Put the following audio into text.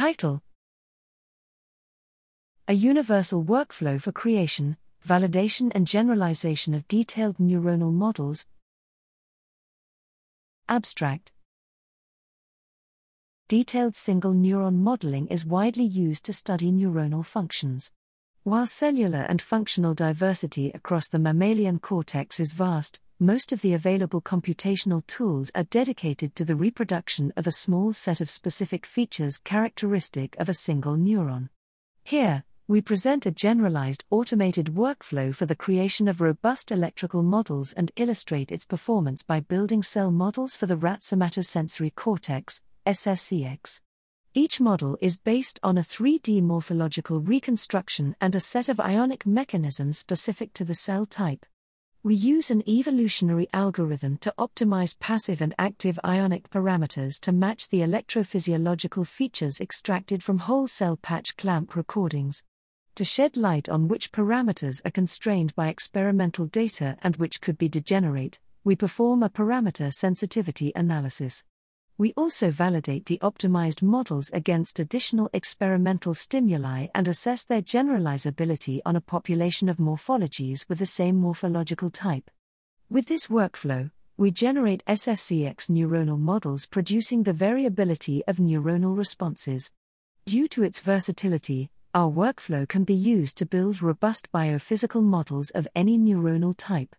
Title A Universal Workflow for Creation, Validation, and Generalization of Detailed Neuronal Models. Abstract Detailed single neuron modeling is widely used to study neuronal functions. While cellular and functional diversity across the mammalian cortex is vast, most of the available computational tools are dedicated to the reproduction of a small set of specific features characteristic of a single neuron. Here, we present a generalized automated workflow for the creation of robust electrical models and illustrate its performance by building cell models for the rat somatosensory cortex, SSCX. Each model is based on a 3D morphological reconstruction and a set of ionic mechanisms specific to the cell type. We use an evolutionary algorithm to optimize passive and active ionic parameters to match the electrophysiological features extracted from whole cell patch clamp recordings. To shed light on which parameters are constrained by experimental data and which could be degenerate, we perform a parameter sensitivity analysis. We also validate the optimized models against additional experimental stimuli and assess their generalizability on a population of morphologies with the same morphological type. With this workflow, we generate SSCX neuronal models producing the variability of neuronal responses. Due to its versatility, our workflow can be used to build robust biophysical models of any neuronal type.